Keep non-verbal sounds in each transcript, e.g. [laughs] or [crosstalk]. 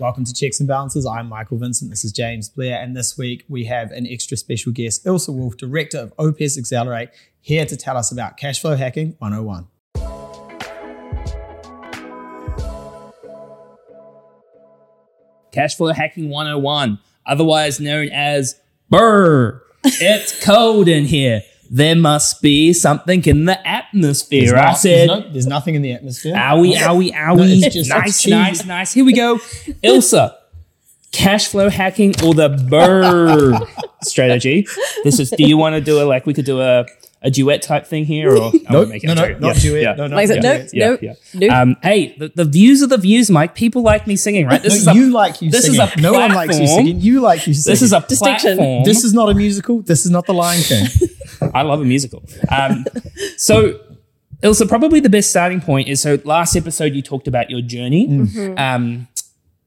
Welcome to Cheques and Balances. I'm Michael Vincent. This is James Blair. And this week we have an extra special guest, Ilse Wolfe, Director of Opes Accelerate, here to tell us about Cash Flow Hacking 101. Cash Flow Hacking 101, otherwise known as BRRRR. It's cold in here. There must be something in the atmosphere. There's, I not- said, there's, no- there's nothing in the atmosphere. owie, owie, No, owie. it's just- nice, it's nice, nice. Here we go. [laughs] Ilse, cash flow hacking or the BRRRR strategy. This is, do you want to do a, like, we could do a, a duet type thing here or? Nope, make it no, a no, duet. not duet. yeah. No, no, Like, no, nope. Yeah, nope, yeah. nope. Um, hey, the, the views are the views, Mike. People like me singing, right? This No, is a, you like you this is singing. a no one likes you singing. You like you singing. this is a Distinction. platform. This is not a musical. This is not the Lion King. [laughs] I love a musical. Um, so, Ilse, probably the best starting point is so last episode you talked about your journey. Mm-hmm. Um,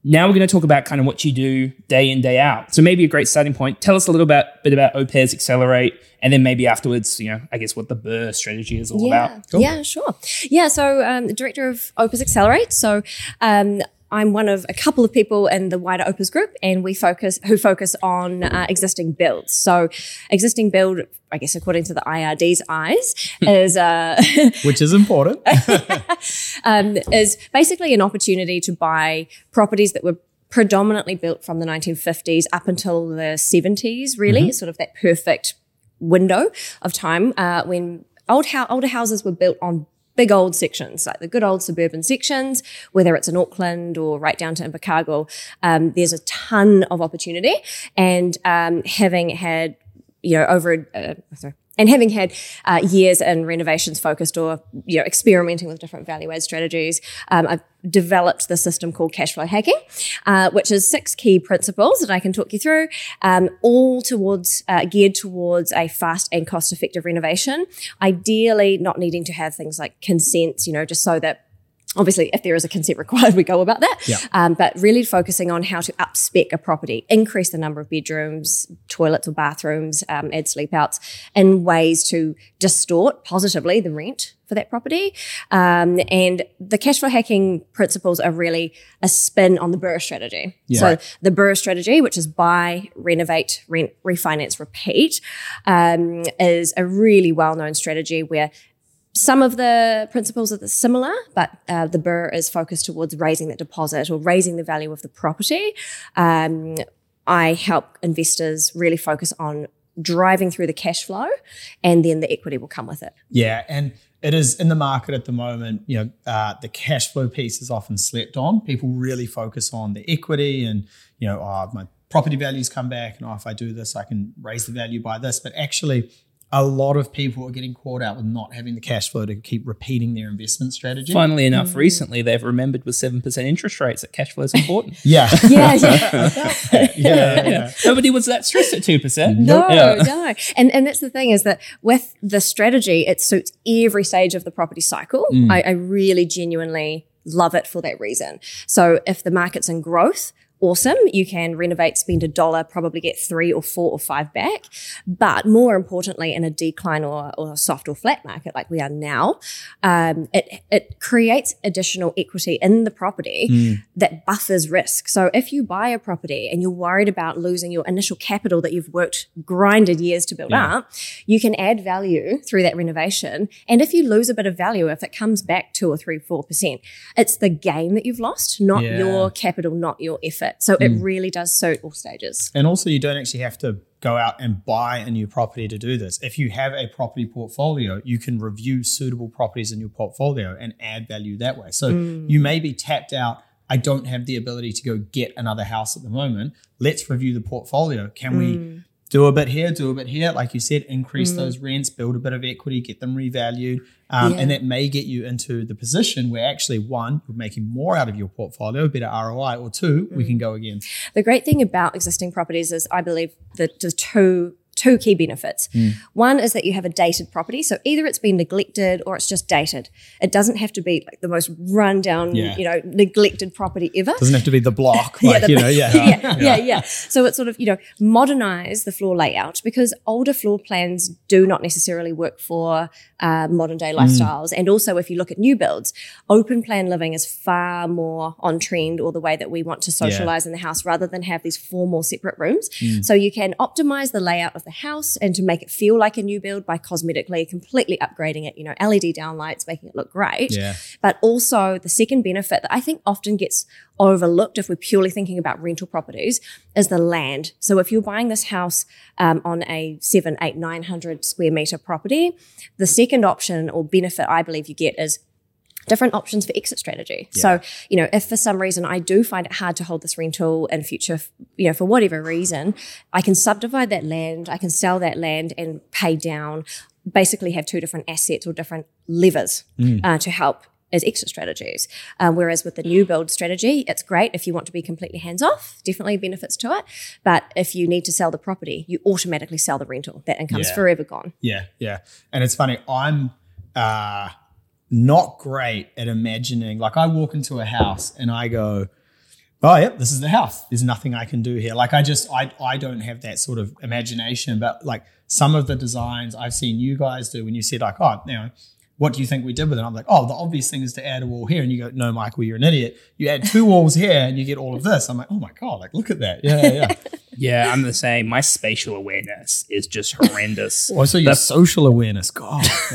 now we're going to talk about kind of what you do day in day out. So maybe a great starting point. Tell us a little bit, bit about OPES Accelerate, and then maybe afterwards, you know, I guess what the BRRRR strategy is all Yeah, about. yeah, sure. Yeah, so um, director of Opes Accelerate. So um, I'm one of a couple of people in the wider Opes group, and we focus who focus on uh, existing builds. So existing build, I guess, according to the IRD's eyes, is uh, [laughs] which is important. [laughs] um, is basically an opportunity to buy properties that were predominantly built from the 1950s up until the 70s, really, sort of that perfect window of time uh, when old hou- older houses were built on big old sections, like the good old suburban sections, whether it's in Auckland or right down to Invercargill, um, there's a ton of opportunity. And um, having had, you know, over, uh, sorry, and having had uh, years in renovations focused or you know experimenting with different value add strategies, um, I've developed the system called cash flow hacking, uh, which is six key principles that I can talk you through, um, all towards uh, geared towards a fast and cost effective renovation. Ideally, not needing to have things like consents, you know, just so that obviously if there is a consent required we go about that. Um, but really focusing on how to upspec a property increase the number of bedrooms toilets or bathrooms um, add sleep outs in ways to distort positively the rent for that property. Um, and the cash flow hacking principles are really a spin on the BRRRR strategy. Yeah. so the BRRRR strategy which is buy renovate rent refinance repeat um, is a really well-known strategy where some of the principles are similar, but uh, the BRRRR is focused towards raising that deposit or raising the value of the property. Um, I help investors really focus on driving through the cash flow, and then the equity will come with it. Yeah, and it is in the market at the moment. You know, uh, the cash flow piece is often slept on. People really focus on the equity, and you know, oh, my property values come back, and oh, if I do this, I can raise the value by this. But actually, a lot of people are getting caught out with not having the cash flow to keep repeating their investment strategy. Funnily Mm. enough, recently they've remembered with 7% interest rates that cash flow is important. [laughs] [laughs] Yeah, Yeah, [laughs] yeah. yeah, yeah. yeah. Nobody was that stressed at 2%. No, Yeah. no. And and that's the thing is that with the strategy, it suits every stage of the property cycle. I, I really genuinely love it for that reason. So if the market's in growth, awesome. You can renovate, spend a dollar, probably get three or four or five back. But more importantly, in a decline or, or a soft or flat market like we are now, um, it, it creates additional equity in the property that buffers risk. So if you buy a property and you're worried about losing your initial capital that you've worked, grinded years to build Yeah. up, you can add value through that renovation. And if you lose a bit of value, if it comes back two or three, four percent, it's the gain that you've lost, not Yeah. your capital, not your effort. So it mm. really does suit all stages. And also, you don't actually have to go out and buy a new property to do this. If you have a property portfolio, you can review suitable properties in your portfolio and add value that way. So mm. you may be tapped out. I don't have the ability to go get another house at the moment. Let's review the portfolio. Can we mm. Do a bit here, do a bit here? Like you said, increase those rents, build a bit of equity, get them revalued. Um, Yeah. And that may get you into the position where actually, one, you're making more out of your portfolio, a better ROI, or two, we can go again. The great thing about existing properties is I believe that the two two key benefits. Hmm. One is that you have a dated property. So either it's been neglected or it's just dated. It doesn't have to be like the most rundown, Yeah. you know, neglected property ever. Doesn't have to be the block, [laughs] like the- you know, [laughs] yeah. yeah, yeah, yeah. So it's sort of, you know, modernize the floor layout because older floor plans do not necessarily work for uh, modern day hmm. lifestyles. And also, if you look at new builds, open plan living is far more on trend or the way that we want to socialize in the house rather than have these four more separate rooms. Hmm. So you can optimize the layout of the house and to make it feel like a new build by cosmetically completely upgrading it, you know, LED downlights, making it look great. Yeah. But also the second benefit that I think often gets overlooked if we're purely thinking about rental properties is the land. So if you're buying this house um, on a seven, eight, nine hundred square meter property, the second option or benefit I believe you get is different options for exit strategy. So, you know, if for some reason I do find it hard to hold this rental in future, you know, for whatever reason, I can subdivide that land, I can sell that land and pay down, basically have two different assets or different levers uh, to help as exit strategies. Um, whereas with the new build strategy, it's great if you want to be completely hands off, definitely benefits to it. But if you need to sell the property, you automatically sell the rental. That income's Yeah. forever gone. Yeah, yeah. And it's funny, I'm uh not great at imagining like I walk into a house and I go, Oh yeah, this is the house. There's nothing I can do here. Like I just I I don't have that sort of imagination. But like some of the designs I've seen you guys do when you said like, oh, you know, what do you think we did with it? I'm like, oh, the obvious thing is to add a wall here. And you go, no, Michael, you're an idiot. You add two walls here and you get all of this. I'm like, oh my God, like look at that. Yeah, yeah, [laughs] yeah. I'm the same. My spatial awareness is just horrendous. [laughs] Oh, also your social awareness. God. [laughs]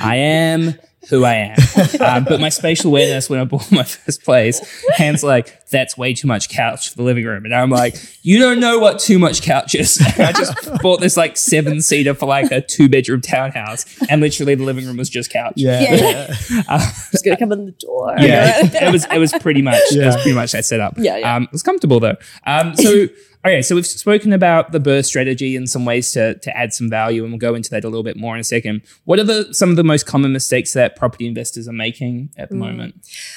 I am who I am. [laughs] um, but my spatial awareness when I bought my first place, Han's like, that's way too much couch for the living room. And I'm like, you don't know what too much couch is. And [laughs] I just bought this like seven seater for like a two bedroom townhouse. And literally the living room was just couch. Yeah. Yeah. [laughs] Just gonna come in the door. Yeah, it was it was pretty much it was pretty much that setup. Yeah, yeah. Um, it was comfortable though. Um, so okay, so we've spoken about the BRRRR strategy and some ways to to add some value, and we'll go into that a little bit more in a second. What are the some of the most common mistakes that property investors are making at the moment?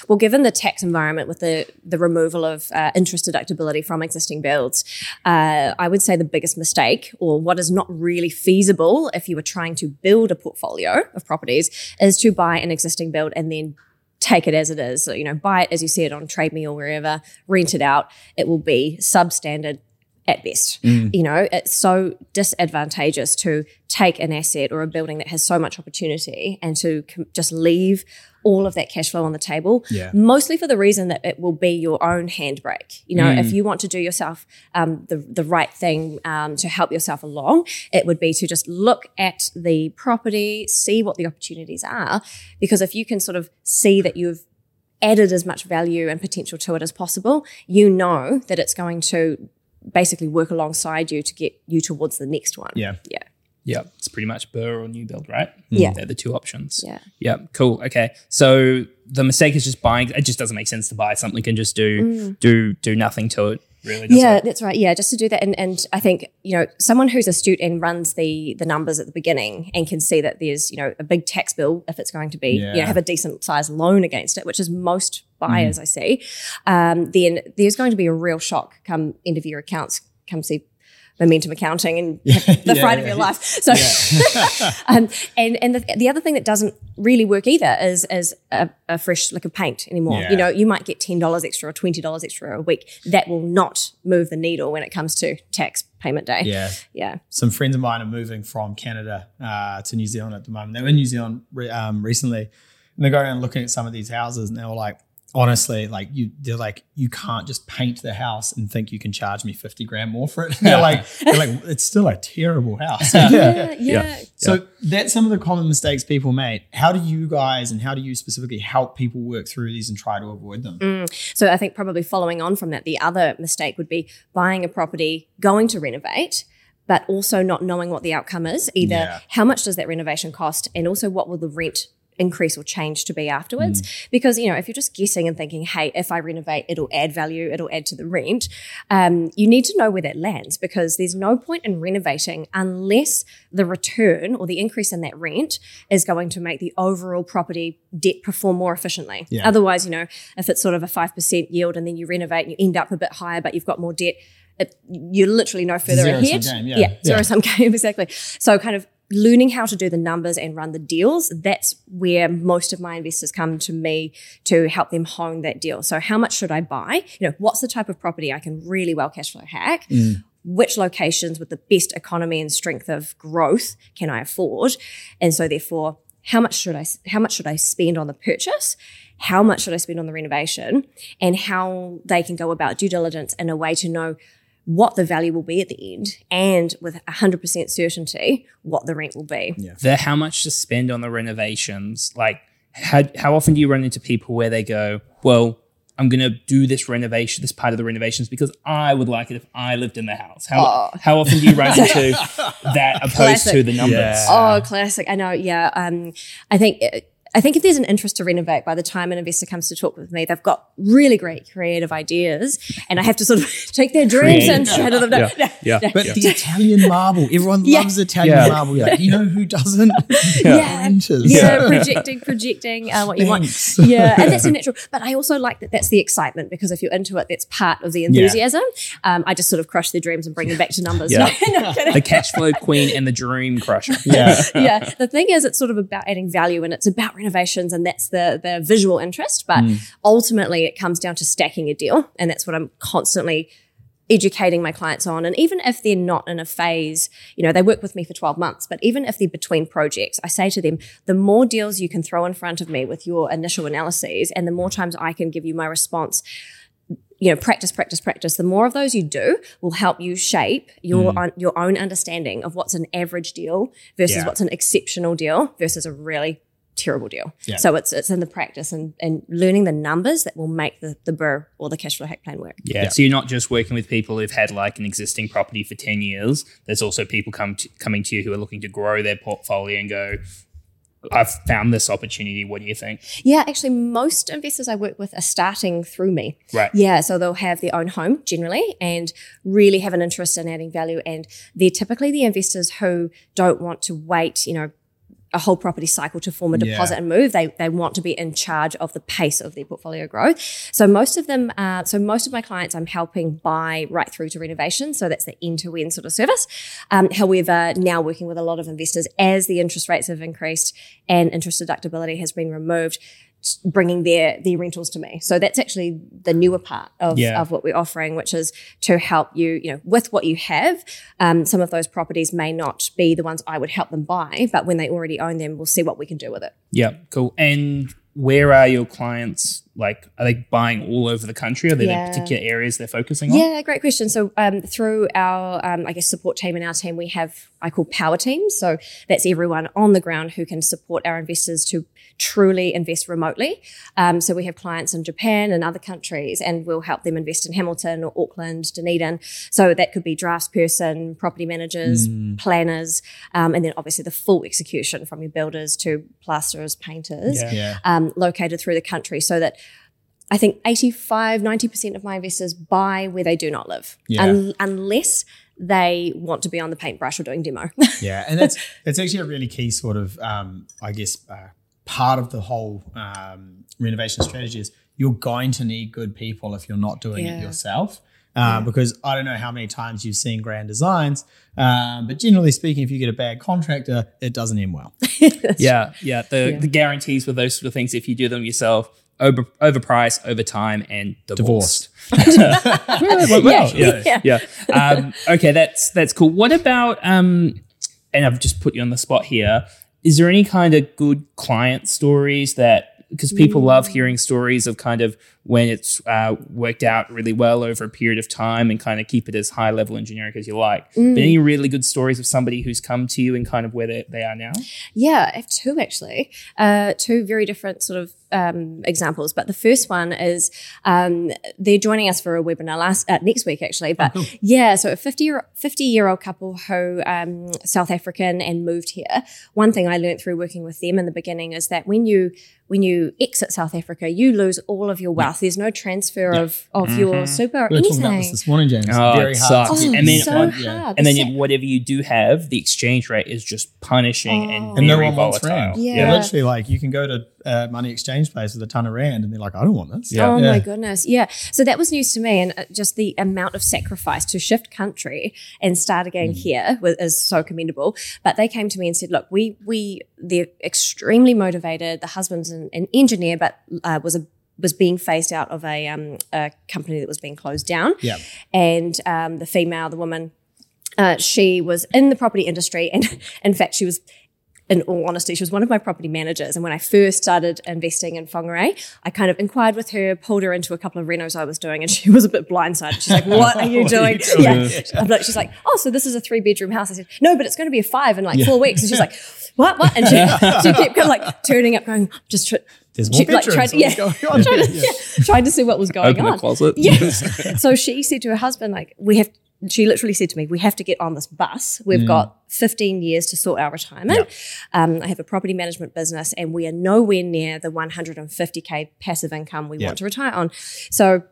Well, given the tax environment with the the removal of uh, interest deductibility from existing builds, uh, I would say the biggest mistake, or what is not really feasible if you were trying to build a portfolio of properties, is to buy an existing build and then take it as it is. So, you know, buy it as you see it on Trade Me or wherever, rent it out. It will be substandard at best. You know, it's so disadvantageous to take an asset or a building that has so much opportunity and to com- just leave all of that cash flow on the table. Yeah. Mostly for the reason that it will be your own handbrake. You know, if you want to do yourself um, the the right thing um, to help yourself along, it would be to just look at the property, see what the opportunities are, because if you can sort of see that you've added as much value and potential to it as possible, you know that it's going to basically work alongside you to get you towards the next one. Yeah. Yeah. Yeah, it's pretty much BRRRR or new build, right? Mm. Yeah. they're the two options. Yeah. Yeah, cool. Okay, so the mistake is just buying. It just doesn't make sense to buy something and just do mm. do do nothing to it. Really, yeah, it? that's right. Yeah, just to do that, and and I think you know someone who's astute and runs the the numbers at the beginning and can see that there's you know a big tax bill if it's going to be you know have a decent sized loan against it, which is most buyers I see. Um, then there's going to be a real shock come end of year accounts. Come see momentum accounting and have the [laughs] Yeah, fright of your life. So, [laughs] um, and and the, the other thing that doesn't really work either is is a, a fresh lick of paint anymore. Yeah. You know, you might get ten dollars extra or twenty dollars extra a week. That will not move the needle when it comes to tax payment day. Yeah. yeah, Some friends of mine are moving from Canada uh, to New Zealand at the moment. They were in New Zealand re- um, recently, and they're going around looking at some of these houses, and they were like, honestly, like you, they're like, you can't just paint the house and think you can charge me fifty grand more for it. [laughs] they're like, they're like, it's still a terrible house. [laughs] yeah, yeah. So that's some of the common mistakes people make. How do you guys and how do you specifically help people work through these and try to avoid them? Mm. So I think probably following on from that, the other mistake would be buying a property, going to renovate, but also not knowing what the outcome is. Either Yeah. how much does that renovation cost, and also what will the rent increase or change to be afterwards. Because you know, if you're just guessing and thinking, "Hey, if I renovate, it'll add value, it'll add to the rent," um, you need to know where that lands because there's no point in renovating unless the return or the increase in that rent is going to make the overall property debt perform more efficiently. Yeah. Otherwise, you know, if it's sort of a 5% yield and then you renovate and you end up a bit higher, but you've got more debt, it, you're literally no further Zero-sum ahead. game, yeah. yeah, zero Yeah. sum [laughs] game exactly. So kind of learning how to do the numbers and run the deals. That's where most of my investors come to me to help them hone that deal. So how much should I buy? You know, what's the type of property I can really well cash flow hack? Mm. Which locations with the best economy and strength of growth can I afford? And so therefore, how much should I how much should I spend on the purchase? How much should I spend on the renovation? And how they can go about due diligence in a way to know what the value will be at the end and with 100% certainty what the rent will be. the how much to spend on the renovations like how, how often do you run into people where they go well i'm going to do this renovation this part of the renovations because i would like it if i lived in the house how, how often do you run into [laughs] that opposed Classic. to the numbers Yeah. Oh, classic. I know. Yeah. Um, I think. I think if there's an interest to renovate, by the time an investor comes to talk with me, they've got really great creative ideas, and I have to sort of [laughs] take their dreams and shadow them down. [laughs] yeah, yeah. But the Italian marble, everyone Yeah. loves Italian Yeah. marble. Like, you know who doesn't? [laughs] Yeah. Renters. yeah, projecting, projecting uh, what you Thanks. want. Yeah, and that's a natural. But I also like that that's the excitement because if you're into it, that's part of the enthusiasm. Um, I just sort of crush their dreams and bring them back to numbers. Yeah. No, no, the cash flow queen and the dream crusher Yeah. yeah. The thing is, it's sort of about adding value and it's about renovations and that's the, the visual interest. But hmm. ultimately, it comes down to stacking a deal. And that's what I'm constantly educating my clients on. And even if they're not in a phase, you know, they work with me for 12 months, but even if they're between projects, I say to them, the more deals you can throw in front of me with your initial analyses and the more times I can give you my response, you know, practice, practice, practice. The more of those you do will help you shape your hmm. own, your own understanding of what's an average deal versus Yeah. what's an exceptional deal versus a really terrible deal. Yeah. So it's it's in the practice and, and learning the numbers that will make the the BRRRR or the cash flow hack plan work. Yeah, so you're not just working with people who've had like an existing property for 10 years. There's also people come to, coming to you who are looking to grow their portfolio and go, I've found this opportunity. What do you think? Yeah, actually, most investors I work with are starting through me. Right. Yeah, so they'll have their own home generally and really have an interest in adding value. And they're typically the investors who don't want to wait, you know, a whole property cycle to form a Yeah. deposit and move. They they want to be in charge of the pace of their portfolio growth. So most of them, uh, so most of my clients, I'm helping buy right through to renovation. So that's the end to end sort of service. Um, however, now working with a lot of investors as the interest rates have increased and interest deductibility has been removed bringing their their rentals to me. So that's actually the newer part of, Yeah. of what we're offering, which is to help you, you know, with what you have. Um, some of those properties may not be the ones I would help them buy, but when they already own them, we'll see what we can do with it. Yeah, cool. And where are your clients? Like, are they buying all over the country? Are there Yeah. particular areas they're focusing on? Yeah, great question. So um, through our, um, I guess, support team and our team, we have I call power teams. So that's everyone on the ground who can support our investors to truly invest remotely. Um, so we have clients in Japan and other countries, and we'll help them invest in Hamilton or Auckland, Dunedin. So that could be draftsperson, property managers, planners, um, and then obviously the full execution from your builders to plasterers, painters Yeah. Yeah. um, located through the country so that I think 85, 90% of my investors buy where they do not live, Yeah. un- unless they want to be on the paintbrush or doing demo. [laughs] Yeah, and that's that's actually a really key sort of, um, I guess, uh, part of the whole um, renovation strategy is you're going to need good people if you're not doing Yeah. it yourself. Uh, Because I don't know how many times you've seen grand designs, um, but generally speaking, if you get a bad contractor, it doesn't end well. [laughs] Yeah, yeah. The Yeah. the guarantees with those sort of things, if you do them yourself, over overpriced, over time, and divorced. [laughs] [laughs] well, well, yeah, Yeah. yeah. Um, okay, that's that's cool. What about um? And I've just put you on the spot here. Is there any kind of good client stories that because people love hearing stories of kind of when it's uh, worked out really well over a period of time and kind of keep it as high level and generic as you like. But any really good stories of somebody who's come to you and kind of where they, they are now? Yeah, I have two actually, uh, two very different sort of um, examples. But the first one is um, they're joining us for a webinar last uh, next week actually. But yeah, so a 50 year 50 year old couple who um, South African and moved here. One thing I learned through working with them in the beginning is that when you when you exit South Africa, you lose all of your wealth wealth. There's no transfer of of your super or We were talking about this this morning, James. Oh, Very it hard sucks. Oh, And then- so hard. yeah. and then The you- whatever you do have, the exchange rate is just punishing and Oh. And no very one wants volatile. rand. Yeah. Yeah. literally, like you can go to a money exchange place with a ton of rand, and they're like, "I don't want this." Yeah. Oh Yeah. my goodness. Yeah. So that was news to me. And uh, just the amount of sacrifice to shift country and start again Mm. here was, is so commendable. But they came to me and said, look, we, we, they're extremely motivated. The husband's an, an engineer, but uh, was a, was being phased out of a, um, a company that was being closed down. Yeah. And um, the female, the woman, uh, she was in the property industry. And [laughs] in fact, she was in all honesty, she was one of my property managers. And when I first started investing in Whangarei, I kind of inquired with her, pulled her into a couple of renos I was doing, and [laughs] she was a bit blindsided. She's like, What are you [laughs] What are doing? you doing? Yeah. I'm like, she's like, Oh, so this is a three bedroom house. I said, No, but it's going to be a five in like four weeks. And she's like, What? What? And she, she kept kind of like turning up, going, Just tr- There's more she, like, bedrooms. tried, yeah, going [laughs] on? trying to, yeah, trying to see what was going Open on. the closet. Yes. [laughs] so she said to her husband, like, we have, she literally said to me, we have to get on this bus. We've Mm. got 15 years to sort our retirement. Um, I have a property management business and we are nowhere near the 150K passive income we Yeah. want to retire on. So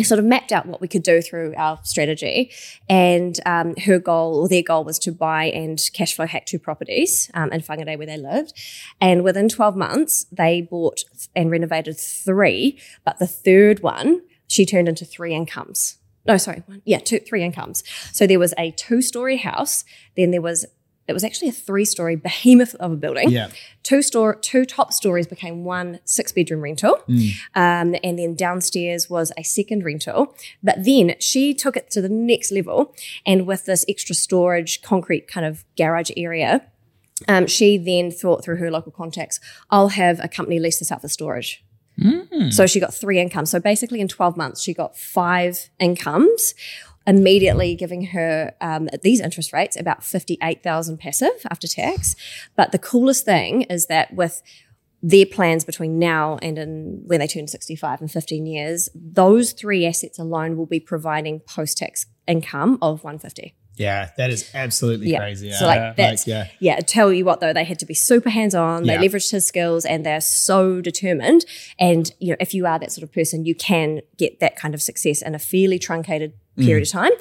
I sort of mapped out what we could do through our strategy. And um, her goal, or their goal, was to buy and cash flow hack two properties um, in Whangarei where they lived. And within 12 months, they bought and renovated three, but the third one, she turned into three incomes. No, sorry, one, yeah, two, three incomes. So there was a two story house, then there was it was actually a three story behemoth of a building Yeah. two store two top stories became one six bedroom rental Mm. um, and then downstairs was a second rental but then she took it to the next level and with this extra storage concrete kind of garage area um, she then thought through her local contacts i'll have a company lease this out for storage so she got three incomes. So basically, in 12 months, she got five incomes, immediately giving her um, at these interest rates about 58,000 passive after tax. But the coolest thing is that with their plans between now and in when they turn 65 and 15 years, those three assets alone will be providing post tax income of 150. Yeah, that is absolutely Yeah. crazy. Yeah. So like that's yeah. yeah. Tell you what though, they had to be super hands on. Yeah. They leveraged his skills, and they're so determined. And you know, if you are that sort of person, you can get that kind of success in a fairly truncated period of time.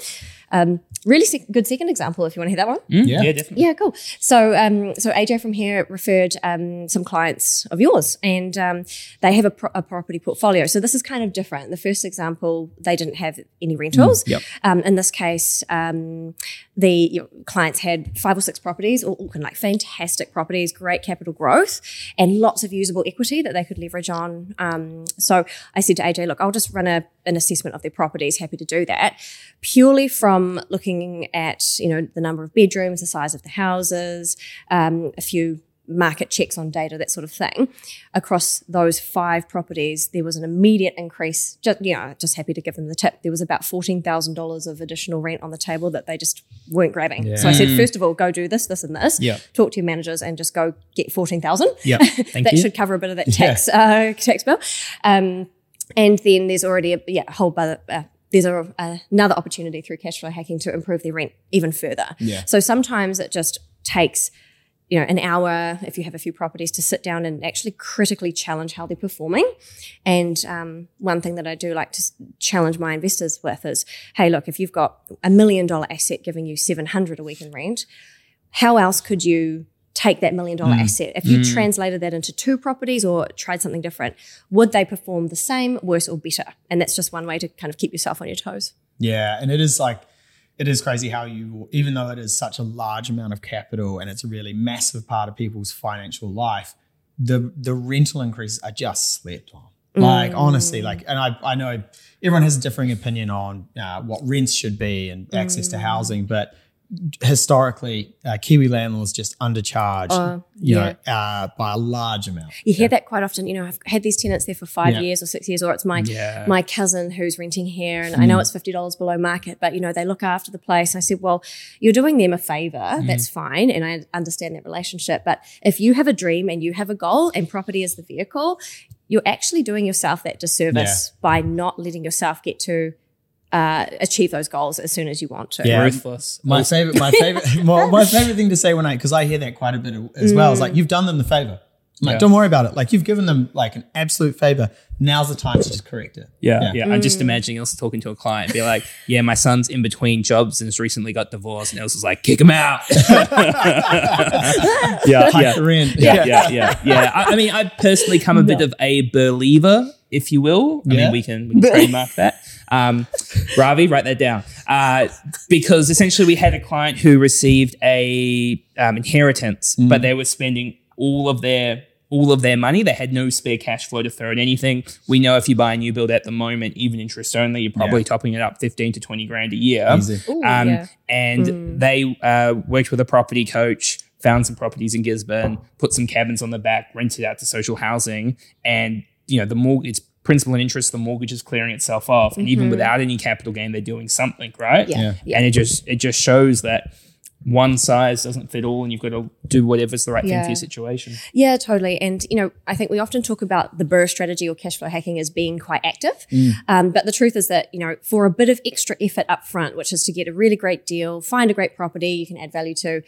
Um, really sec- good second example if you want to hear that one. Mm, Yeah. yeah, definitely. Yeah, cool. So, um, so AJ from here referred um, some clients of yours, and um, they have a, pro- a property portfolio. So this is kind of different. The first example, they didn't have any rentals. yep. Um, in this case, um, the clients had five or six properties, all, all kind of like fantastic properties, great capital growth, and lots of usable equity that they could leverage on. Um, so I said to AJ, look, I'll just run a, an assessment of their properties. Happy to do that, purely from looking at you know the number of bedrooms, the size of the houses, um, a few market checks on data, that sort of thing. Across those five properties, there was an immediate increase. Just you know, just happy to give them the tip. There was about fourteen thousand dollars of additional rent on the table that they just weren't grabbing. So I said, first of all, go do this, this, and this. Yeah. Talk to your managers and just go get fourteen thousand. Yeah. [laughs] Thank that you. should cover a bit of that tax uh, tax bill. Um, and then there's already a yeah a whole other. Uh, there's a, another opportunity through cash flow hacking to improve their rent even further. Yeah. So sometimes it just takes you know an hour if you have a few properties to sit down and actually critically challenge how they're performing. And um, one thing that I do like to challenge my investors with is, hey, look, if you've got a million dollar asset giving you seven hundred a week in rent, how else could you take that million dollar asset? If you translated that into two properties or tried something different would they perform the same worse or better? And that's just one way to kind of keep yourself on your toes. Yeah, and it is like it is crazy how you even though it is such a large amount of capital and it's a really massive part of people's financial life, the the rental increases are just slept on. Like honestly, like and I I know everyone has a differing opinion on uh, what rents should be and access to housing, but historically, uh, Kiwi landlords just undercharge, Uh, you know, uh, by a large amount. you hear that quite often. You know i've had these tenants there for five Yeah. years or six years or it's my Yeah. my cousin who's renting here and i know it's $50 below market but you know they look after the place. I said well you're doing them a favor. That's fine and i understand that relationship but if you have a dream and you have a goal and property is the vehicle you're actually doing yourself that disservice by not letting yourself get to uh, achieve those goals as soon as you want to Yeah. Ruthless. My favorite, my favorite, [laughs] my, my favorite thing to say when I, because I hear that quite a bit as well, is like you've done them the favor. I'm like, Yeah. don't worry about it. Like you've given them like an absolute favor. Now's the time to just correct it. Yeah, yeah. I'm Mm. just imagining us talking to a client be like, "Yeah, my son's in between jobs and has recently got divorced," and Ilse's like, "Kick him out." [laughs] yeah, Hike yeah, yeah, yeah, yeah, yeah. I, I mean, I've personally come a bit of a believer, if you will. I Yeah. mean, we can, we can [laughs] trademark that. Um, Ravi, write that down. Uh, because essentially, we had a client who received a um, inheritance, Mm. but they were spending all of their all of their money. They had no spare cash flow to throw at anything. We know if you buy a new build at the moment, even interest only, you're probably Yeah. topping it up fifteen to twenty grand a year. Easy. Ooh, Um, yeah. And they uh, worked with a property coach, found some properties in Gisborne, put some cabins on the back, rented out to social housing, and you know the mortgage, it's principal and interest, the mortgage is clearing itself off, and even mm-hmm. without any capital gain, they're doing something, right? Yeah. Yeah. Yeah. And it just it just shows that one size doesn't fit all, and you've got to do whatever's the right thing for your situation. Yeah, totally. And, you know, I think we often talk about the BRRRR strategy or cash flow hacking as being quite active. Mm. Um, but the truth is that, you know, for a bit of extra effort up front, which is to get a really great deal, find a great property you can add value to,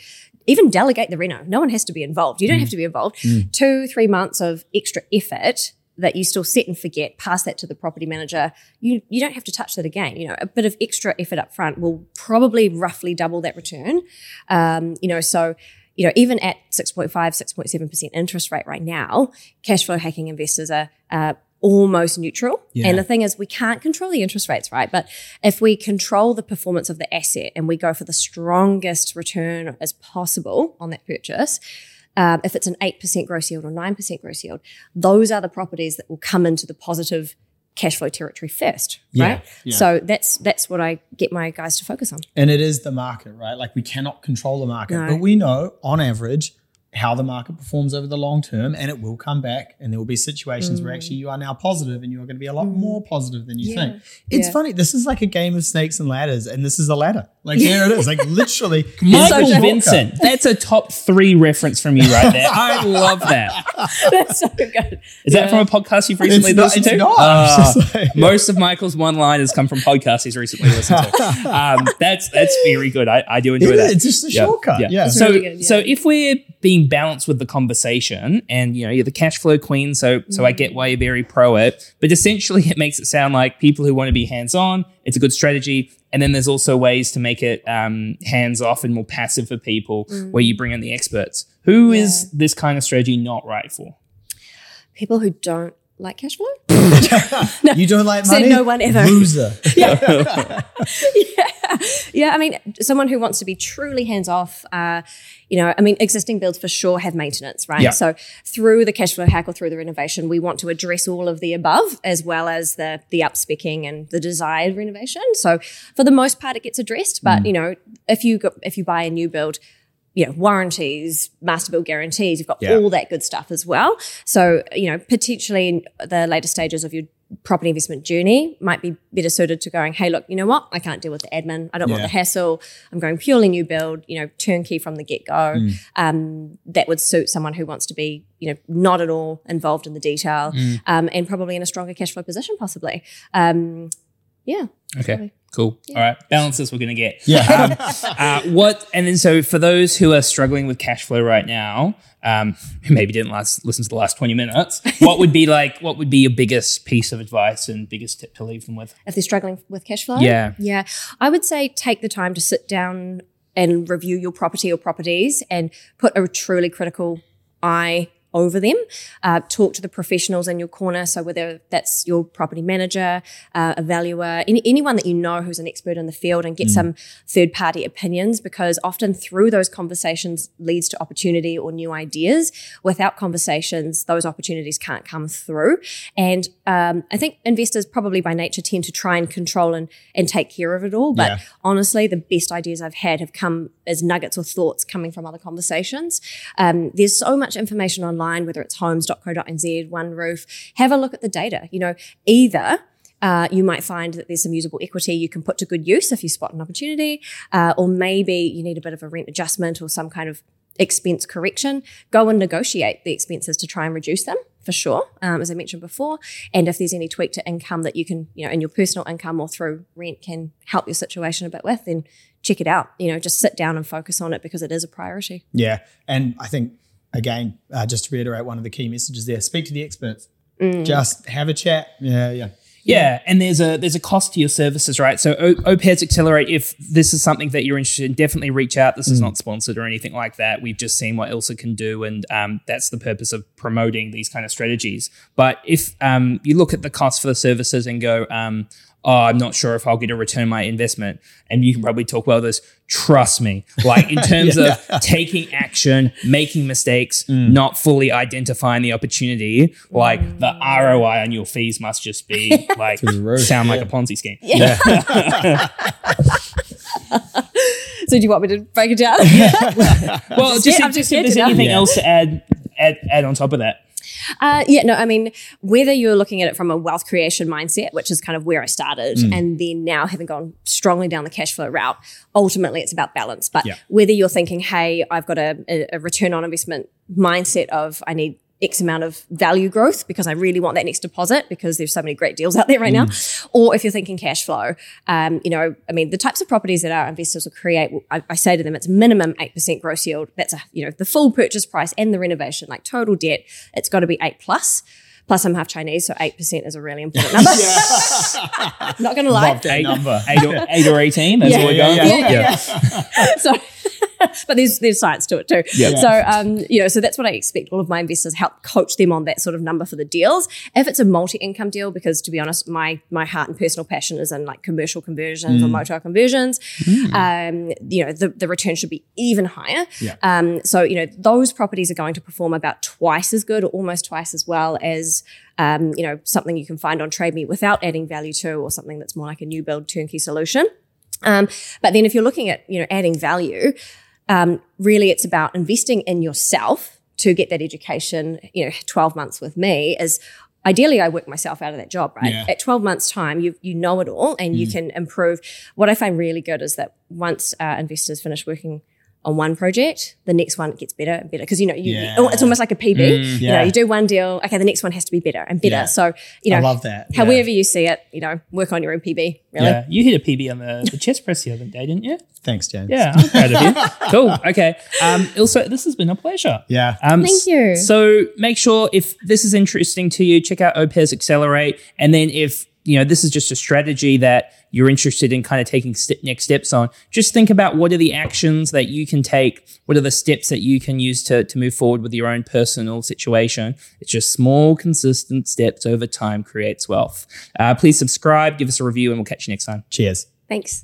even delegate the reno. No one has to be involved. You don't mm. have to be involved. Mm. Two, three months of extra effort that you still set and forget, pass that to the property manager. You you don't have to touch that again. You know, a bit of extra effort up front will probably roughly double that return. Um, you know, so you know, even at 6.5, 6.7% interest rate right now, cash flow hacking investors are uh, almost neutral. Yeah. And the thing is, we can't control the interest rates, right? But if we control the performance of the asset and we go for the strongest return as possible on that purchase, um, if it's an 8% gross yield or 9% gross yield, those are the properties that will come into the positive cash flow territory first, Yeah, right? yeah. So that's that's what I get my guys to focus on. And it is the market, right? Like we cannot control the market, No. but we know on average how the market performs over the long term and it will come back and there will be situations where actually you are now positive and you're going to be a lot more positive than you Mm. Yeah. think. It's funny. This is like a game of snakes and ladders and this is a ladder. Like there it is. Like [laughs] literally Michael so Vincent, that's a top three reference from you right there. I [laughs] love that. [laughs] that's so good. Is that from a podcast you've recently It's listened it's to? not. It's just like- most of Michael's one-liners come from podcasts he's recently listened to. Um, that's that's very good. I, I do enjoy It is. that. It's just a shortcut. Yeah. It's So, really good, yeah. so if we're being balanced with the conversation, and you know you're the cash flow queen, so so I get why you're very pro it, but essentially it makes it sound like people who want to be hands on, it's a good strategy, and then there's also ways to make it um, hands off and more passive for people, where you bring in the experts. Who is this kind of strategy not right for? People who don't like cash flow. [laughs] [laughs] no, You don't like Said money? no one ever. Loser. [laughs] yeah, yeah. I mean, someone who wants to be truly hands off. Uh, you know, I mean, existing builds for sure have maintenance, right? Yeah. So through the cash flow hack or through the renovation, we want to address all of the above as well as the the upspecking and the desired renovation. So for the most part, it gets addressed. But you know, if you go, if you buy a new build. You know, warranties, master build guarantees, you've got Yeah. all that good stuff as well. So, you know, potentially in the later stages of your property investment journey might be better suited to going, hey, look, you know what? I can't deal with the admin. I don't want the hassle. I'm going purely new build, you know, turnkey from the get go. Mm. Um, that would suit someone who wants to be, you know, not at all involved in the detail Mm. um, and probably in a stronger cash flow position, possibly. Um, yeah. Okay, cool. All right, balances we're gonna get. Yeah. Um, uh, what and then so for those who are struggling with cash flow right now, um, who maybe didn't last listen to the last twenty minutes, what would be like? What would be your biggest piece of advice and biggest tip to leave them with? if they're struggling with cash flow. Yeah. Yeah. I would say take the time to sit down and review your property or properties and put a truly critical eye over them. Uh, talk to the professionals in your corner. So whether that's your property manager, uh, a valuer, any, anyone that you know who's an expert in the field and get some third party opinions because often through those conversations leads to opportunity or new ideas. Without conversations, those opportunities can't come through. And um, I think investors probably by nature tend to try and control and, and take care of it all. But Yeah. honestly, the best ideas I've had have come as nuggets or thoughts coming from other conversations. Um, there's so much information online, whether it's homes.co.nz, One Roof. Have a look at the data. You know, either uh, you might find that there's some usable equity you can put to good use if you spot an opportunity, uh, or maybe you need a bit of a rent adjustment or some kind of expense correction. Go and negotiate the expenses to try and reduce them for sure, um, as I mentioned before. And if there's any tweak to income that you can, you know, in your personal income or through rent can help your situation a bit with, then check it out. You know, just sit down and focus on it because it is a priority. Yeah. And I think again, uh, just to reiterate one of the key messages there: speak to the experts. Mm. Just have a chat. Yeah, yeah. Yeah, and there's a there's a cost to your services, right? So O- OPES Accelerate, if this is something that you're interested in, definitely reach out. This is not sponsored or anything like that. We've just seen what Ilse can do, and um, that's the purpose of promoting these kind of strategies. But if um, you look at the cost for the services and go, um, oh, I'm not sure if I'll get a return on my investment, and you can probably talk well this. Trust me, like in [laughs] terms of taking action, making mistakes, mm. not fully identifying the opportunity, like the ROI on your fees must just be [laughs] like sound like a Ponzi scheme. Yeah. [laughs] So do you want me to break it down? Well, just, I'm just, just if there's scared to death. anything Yeah. else to add, add, add on top of that. Uh, yeah, no, I mean, whether you're looking at it from a wealth creation mindset, which is kind of where I started, Mm. and then now having gone strongly down the cash flow route, ultimately it's about balance. But Yeah. whether you're thinking, hey, I've got a, a, a return on investment mindset of I need X amount of value growth because I really want that next deposit because there's so many great deals out there right now. Or if you're thinking cash flow, um, you know, I mean, the types of properties that our investors will create, I, I say to them, it's minimum 8% gross yield. That's a, you know, the full purchase price and the renovation, like total debt, it's got to be eight plus. Plus, I'm half Chinese, so 8% is a really important number. [laughs] Not going to lie. Love that Eight, number. eight, or, eight or 18, that's Yeah. what we're Yeah, going yeah, for. yeah, yeah. [laughs] so, [laughs] but there's there's science to it too. Yeah. So um, you know, so that's what I expect. All of my investors help coach them on that sort of number for the deals. If it's a multi-income deal, because to be honest, my my heart and personal passion is in like commercial conversions or motel conversions. Um, you know, the the return should be even higher. Yeah. Um, so you know, those properties are going to perform about twice as good or almost twice as well as um, you know something you can find on Trade Me without adding value to, or something that's more like a new build turnkey solution. Um, but then if you're looking at, you know, adding value, um, really it's about investing in yourself to get that education, you know, 12 months with me is ideally I work myself out of that job, right? Yeah. At 12 months time, you, you know it all and you can improve. What I find really good is that once uh, investors finish working on one project, the next one gets better and better. Cause you know, you, Yeah. you- it's almost like a PB. You know, Yeah. you do one deal. Okay. The next one has to be better and better. Yeah. So, you know, I love that. Yeah. however you see it, you know, work on your own PB really. Yeah, you hit a PB on the, the chest press the other day, didn't you? Thanks, James. Yeah, I'm proud of you. [laughs] cool. Okay. Um, also, this has been a pleasure. Yeah. Um, Thank you. So make sure if this is interesting to you, check out OPES Accelerate. And then if you know this is just a strategy that you're interested in kind of taking st- next steps on, just think about what are the actions that you can take, what are the steps that you can use to, to move forward with your own personal situation. It's just small, consistent steps over time creates wealth. Uh, please subscribe, give us a review, and we'll catch you next time. Cheers. Thanks.